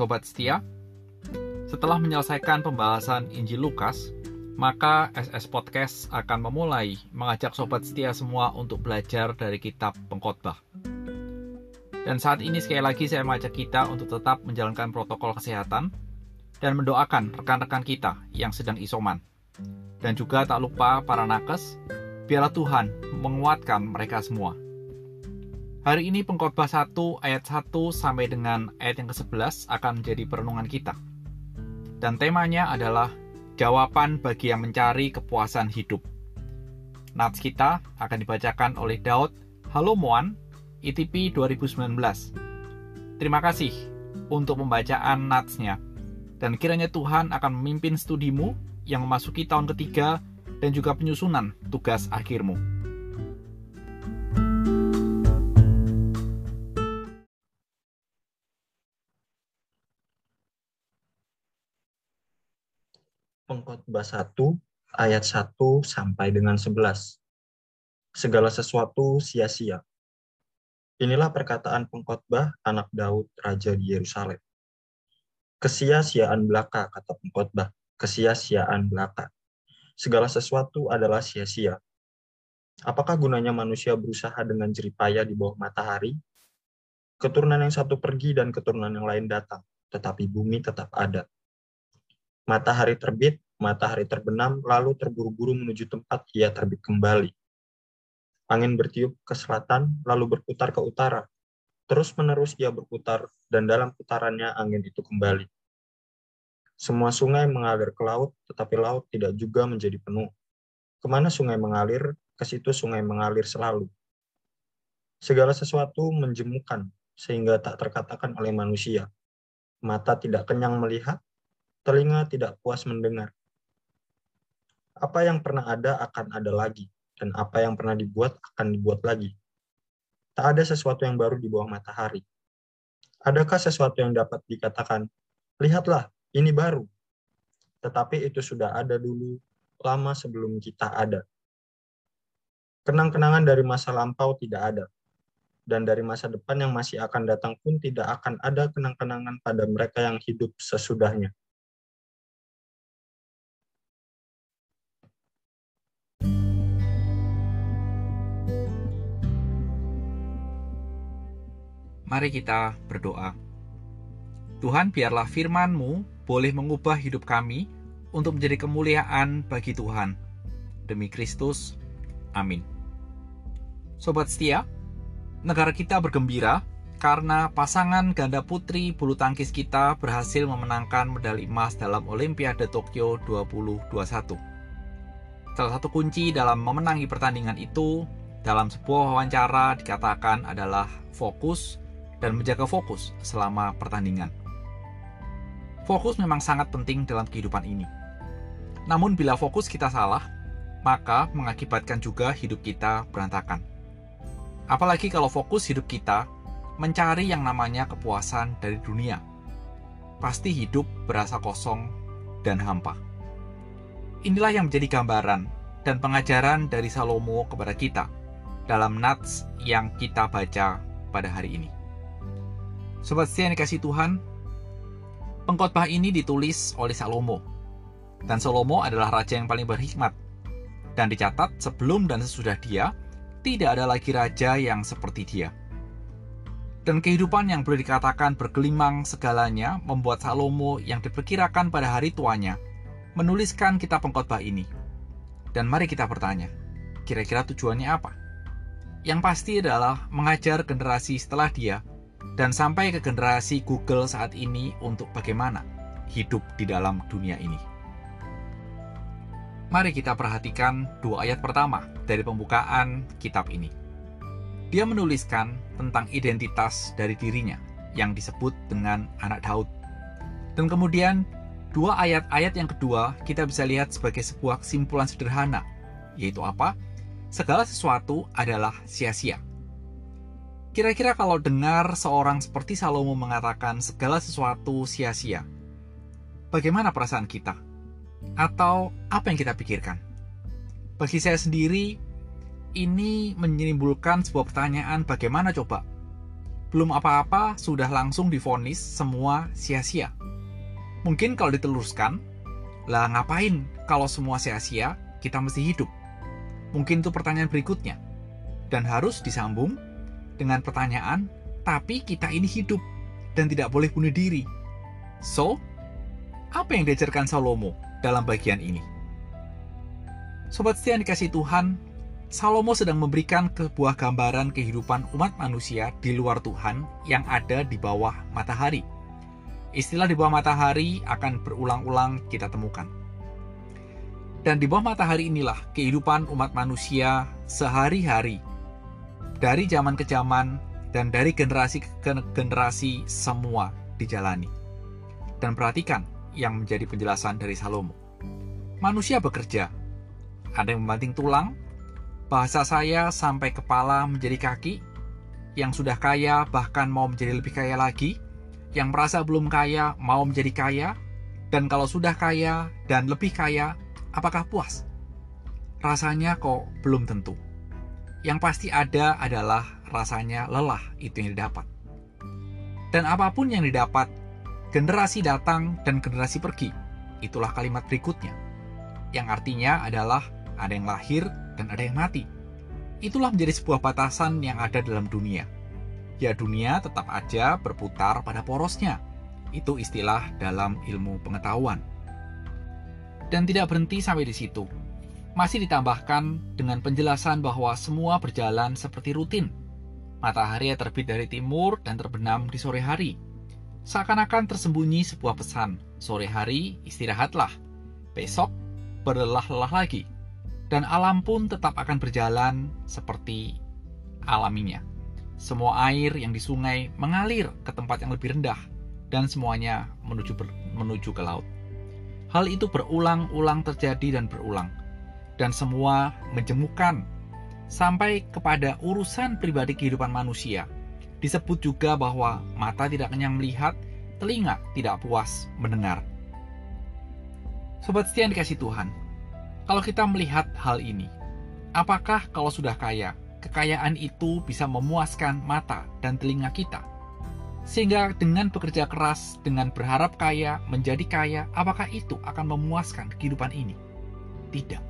Sobat setia, setelah menyelesaikan pembahasan Injil Lukas, maka SS Podcast akan memulai mengajak sobat setia semua untuk belajar dari kitab pengkhotbah. Dan saat ini sekali lagi saya mengajak kita untuk tetap menjalankan protokol kesehatan dan mendoakan rekan-rekan kita yang sedang isoman. Dan juga tak lupa para nakes, biarlah Tuhan menguatkan mereka semua. Hari ini pengkhotbah 1 ayat 1 sampai dengan ayat yang ke-11 akan menjadi perenungan kita. Dan temanya adalah jawaban bagi yang mencari kepuasan hidup. Nats kita akan dibacakan oleh Daud Halomoan ITP 2019. Terima kasih untuk pembacaan natsnya. Dan kiranya Tuhan akan memimpin studimu yang memasuki tahun ketiga dan juga penyusunan tugas akhirmu. Pengkhotbah 1 ayat 1 sampai dengan 11. Segala sesuatu sia-sia. Inilah perkataan pengkhotbah anak Daud, raja di Yerusalem. Kesia-siaan belaka, kata pengkhotbah, kesia-siaan belaka. Segala sesuatu adalah sia-sia. Apakah gunanya manusia berusaha dengan jeripaya di bawah matahari? Keturunan yang satu pergi dan keturunan yang lain datang, tetapi bumi tetap ada. Matahari terbit, matahari terbenam, lalu terburu-buru menuju tempat ia terbit kembali Angin bertiup ke selatan, lalu berputar ke utara. Terus-menerus ia berputar, dan dalam putarannya angin itu kembali. Semua sungai mengalir ke laut, tetapi laut tidak juga menjadi penuh. Ke mana sungai mengalir, ke situ sungai mengalir selalu. Segala sesuatu menjemukan, sehingga tak terkatakan oleh manusia. Mata tidak kenyang melihat, telinga tidak puas mendengar. Apa yang pernah ada akan ada lagi, dan apa yang pernah dibuat akan dibuat lagi. Tak ada sesuatu yang baru di bawah matahari. Adakah sesuatu yang dapat dikatakan, lihatlah, ini baru. Tetapi itu sudah ada dulu, lama sebelum kita ada. Kenang-kenangan dari masa lampau tidak ada. Dan dari masa depan yang masih akan datang pun tidak akan ada kenang-kenangan pada mereka yang hidup sesudahnya. Mari kita berdoa. Tuhan, biarlah firman-Mu boleh mengubah hidup kami untuk menjadi kemuliaan bagi Tuhan. Demi Kristus, amin. Sobat setia, negara kita bergembira karena pasangan ganda putri bulu tangkis kita berhasil memenangkan medali emas dalam Olimpiade Tokyo 2021. Salah satu kunci dalam memenangi pertandingan itu dalam sebuah wawancara dikatakan adalah fokus dan menjaga fokus selama pertandingan. Fokus memang sangat penting dalam kehidupan ini. Namun bila fokus kita salah, maka mengakibatkan juga hidup kita berantakan. Apalagi kalau fokus hidup kita mencari yang namanya kepuasan dari dunia. Pasti hidup berasa kosong dan hampa. Inilah yang menjadi gambaran dan pengajaran dari Salomo kepada kita dalam nats yang kita baca pada hari ini. Sobat setia yang dikasih Tuhan, pengkhotbah ini ditulis oleh Salomo. Dan Salomo adalah raja yang paling berhikmat. Dan dicatat sebelum dan sesudah dia, tidak ada lagi raja yang seperti dia. Dan kehidupan yang boleh dikatakan bergelimang segalanya membuat Salomo yang diperkirakan pada hari tuanya menuliskan kitab pengkhotbah ini. Dan mari kita bertanya, kira-kira tujuannya apa? Yang pasti adalah mengajar generasi setelah dia dan sampai ke generasi Google saat ini untuk bagaimana hidup di dalam dunia ini. Mari kita perhatikan dua ayat pertama dari pembukaan kitab ini. Dia menuliskan tentang identitas dari dirinya yang disebut dengan anak Daud. Dan kemudian dua ayat-ayat yang kedua kita bisa lihat sebagai sebuah kesimpulan sederhana, yaitu apa? Segala sesuatu adalah sia-sia Kira-kira kalau dengar seorang seperti Salomo mengatakan segala sesuatu sia-sia, bagaimana perasaan kita? Atau apa yang kita pikirkan? Bagi saya sendiri, ini menimbulkan sebuah pertanyaan bagaimana coba belum apa-apa sudah langsung difonis semua sia-sia. Mungkin kalau diteluruskan, lah ngapain kalau semua sia-sia kita mesti hidup? Mungkin itu pertanyaan berikutnya. Dan harus disambung dengan pertanyaan, tapi kita ini hidup dan tidak boleh bunuh diri. So, apa yang diajarkan Salomo dalam bagian ini? Sobat setia yang dikasih Tuhan, Salomo sedang memberikan sebuah gambaran kehidupan umat manusia di luar Tuhan yang ada di bawah matahari. Istilah di bawah matahari akan berulang-ulang kita temukan. Dan di bawah matahari inilah kehidupan umat manusia sehari-hari. Dari zaman ke zaman dan dari generasi ke generasi semua dijalani. Dan perhatikan yang menjadi penjelasan dari Salomo. Manusia bekerja, ada yang membanting tulang, Bahasa saya sampai kepala menjadi kaki, yang sudah kaya bahkan mau menjadi lebih kaya lagi, yang merasa belum kaya mau menjadi kaya, dan kalau sudah kaya dan lebih kaya, apakah puas? Rasanya kok belum tentu. Yang pasti ada adalah rasanya lelah itu yang didapat. Dan apa pun yang didapat, generasi datang dan generasi pergi. Itulah kalimat berikutnya. Yang artinya adalah ada yang lahir dan ada yang mati. Itulah menjadi sebuah batasan yang ada dalam dunia. Ya dunia tetap aja berputar pada porosnya. Itu istilah dalam ilmu pengetahuan. Dan tidak berhenti sampai di situ. Masih ditambahkan dengan penjelasan bahwa semua berjalan seperti rutin. Matahari terbit dari timur dan terbenam di sore hari. Seakan-akan tersembunyi sebuah pesan, sore hari istirahatlah, besok berlelah-lelah lagi dan alam pun tetap akan berjalan seperti alaminya. Semua air yang di sungai mengalir ke tempat yang lebih rendah dan semuanya menuju menuju ke laut. Hal itu berulang-ulang terjadi dan berulang dan semua menjemukan sampai kepada urusan pribadi kehidupan manusia. Disebut juga bahwa mata tidak kenyang melihat, telinga tidak puas mendengar. Sobat setia yang dikasih Tuhan, kalau kita melihat hal ini, apakah kalau sudah kaya, kekayaan itu bisa memuaskan mata dan telinga kita? Sehingga dengan bekerja keras, dengan berharap kaya, menjadi kaya, apakah itu akan memuaskan kehidupan ini? Tidak.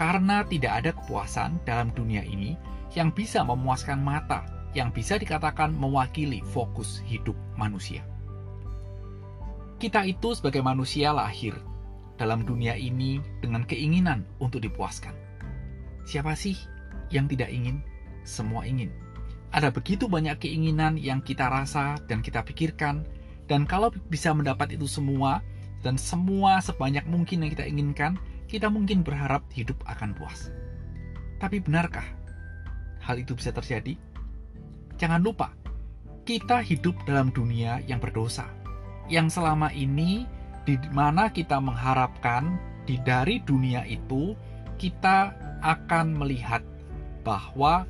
Karena tidak ada kepuasan dalam dunia ini yang bisa memuaskan mata, yang bisa dikatakan mewakili fokus hidup manusia. Kita itu sebagai manusia lahir dalam dunia ini dengan keinginan untuk dipuaskan. Siapa sih yang tidak ingin? Semua ingin. Ada begitu banyak keinginan yang kita rasa dan kita pikirkan, dan kalau bisa mendapat itu semua, dan semua sebanyak mungkin yang kita inginkan, kita mungkin berharap hidup akan puas. Tapi benarkah hal itu bisa terjadi? Jangan lupa, kita hidup dalam dunia yang berdosa, yang selama ini di mana kita mengharapkan di dari dunia itu kita akan melihat bahwa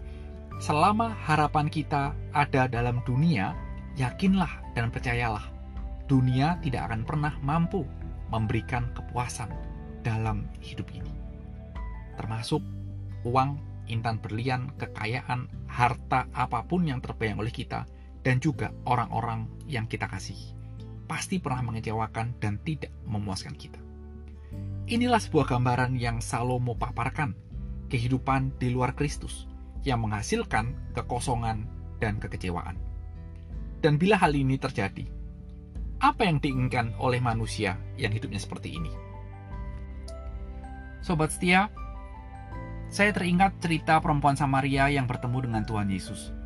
selama harapan kita ada dalam dunia, yakinlah dan percayalah, dunia tidak akan pernah mampu memberikan kepuasan dalam hidup ini. Termasuk uang, intan berlian, kekayaan, harta apa pun yang terbayang oleh kita, dan juga orang-orang yang kita kasihi pasti pernah mengecewakan dan tidak memuaskan kita. Inilah sebuah gambaran yang Salomo paparkan, kehidupan di luar Kristus, yang menghasilkan kekosongan dan kekecewaan. Dan bila hal ini terjadi, apa yang diinginkan oleh manusia yang hidupnya seperti ini? Sobat setia, saya teringat cerita perempuan Samaria yang bertemu dengan Tuhan Yesus.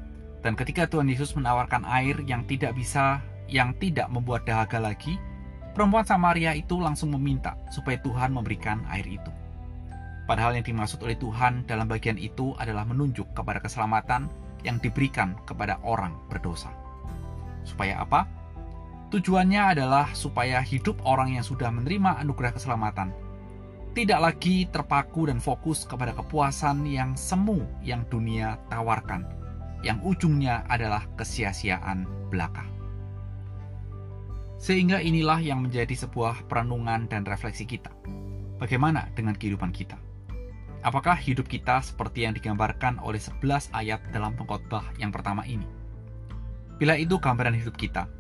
Dan ketika Tuhan Yesus menawarkan air yang tidak bisa yang tidak membuat dahaga lagi, perempuan Samaria itu langsung meminta supaya Tuhan memberikan air itu. Padahal yang dimaksud oleh Tuhan dalam bagian itu adalah menunjuk kepada keselamatan yang diberikan kepada orang berdosa. Supaya apa? Tujuannya adalah supaya hidup orang yang sudah menerima anugerah keselamatan tidak lagi terpaku dan fokus kepada kepuasan yang semu yang dunia tawarkan, yang ujungnya adalah kesia-siaan belaka. Sehingga inilah yang menjadi sebuah perenungan dan refleksi kita. Bagaimana dengan kehidupan kita? Apakah hidup kita seperti yang digambarkan oleh 11 ayat dalam pengkhotbah yang pertama ini? Bila itu gambaran hidup kita,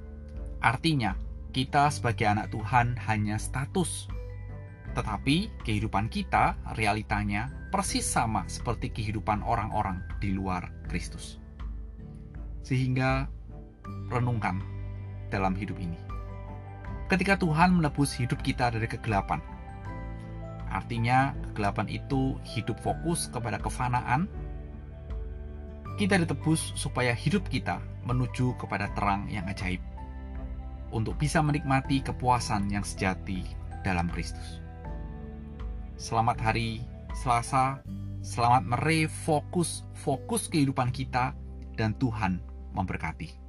artinya kita sebagai anak Tuhan hanya status. Tetapi kehidupan kita, realitanya persis sama seperti kehidupan orang-orang di luar Kristus. Sehingga renungkan dalam hidup ini. Ketika Tuhan menebus hidup kita dari kegelapan, artinya kegelapan itu hidup fokus kepada kefanaan, kita ditebus supaya hidup kita menuju kepada terang yang ajaib, untuk bisa menikmati kepuasan yang sejati dalam Kristus. Selamat hari Selasa, selamat merefokus fokus kehidupan kita dan Tuhan memberkati.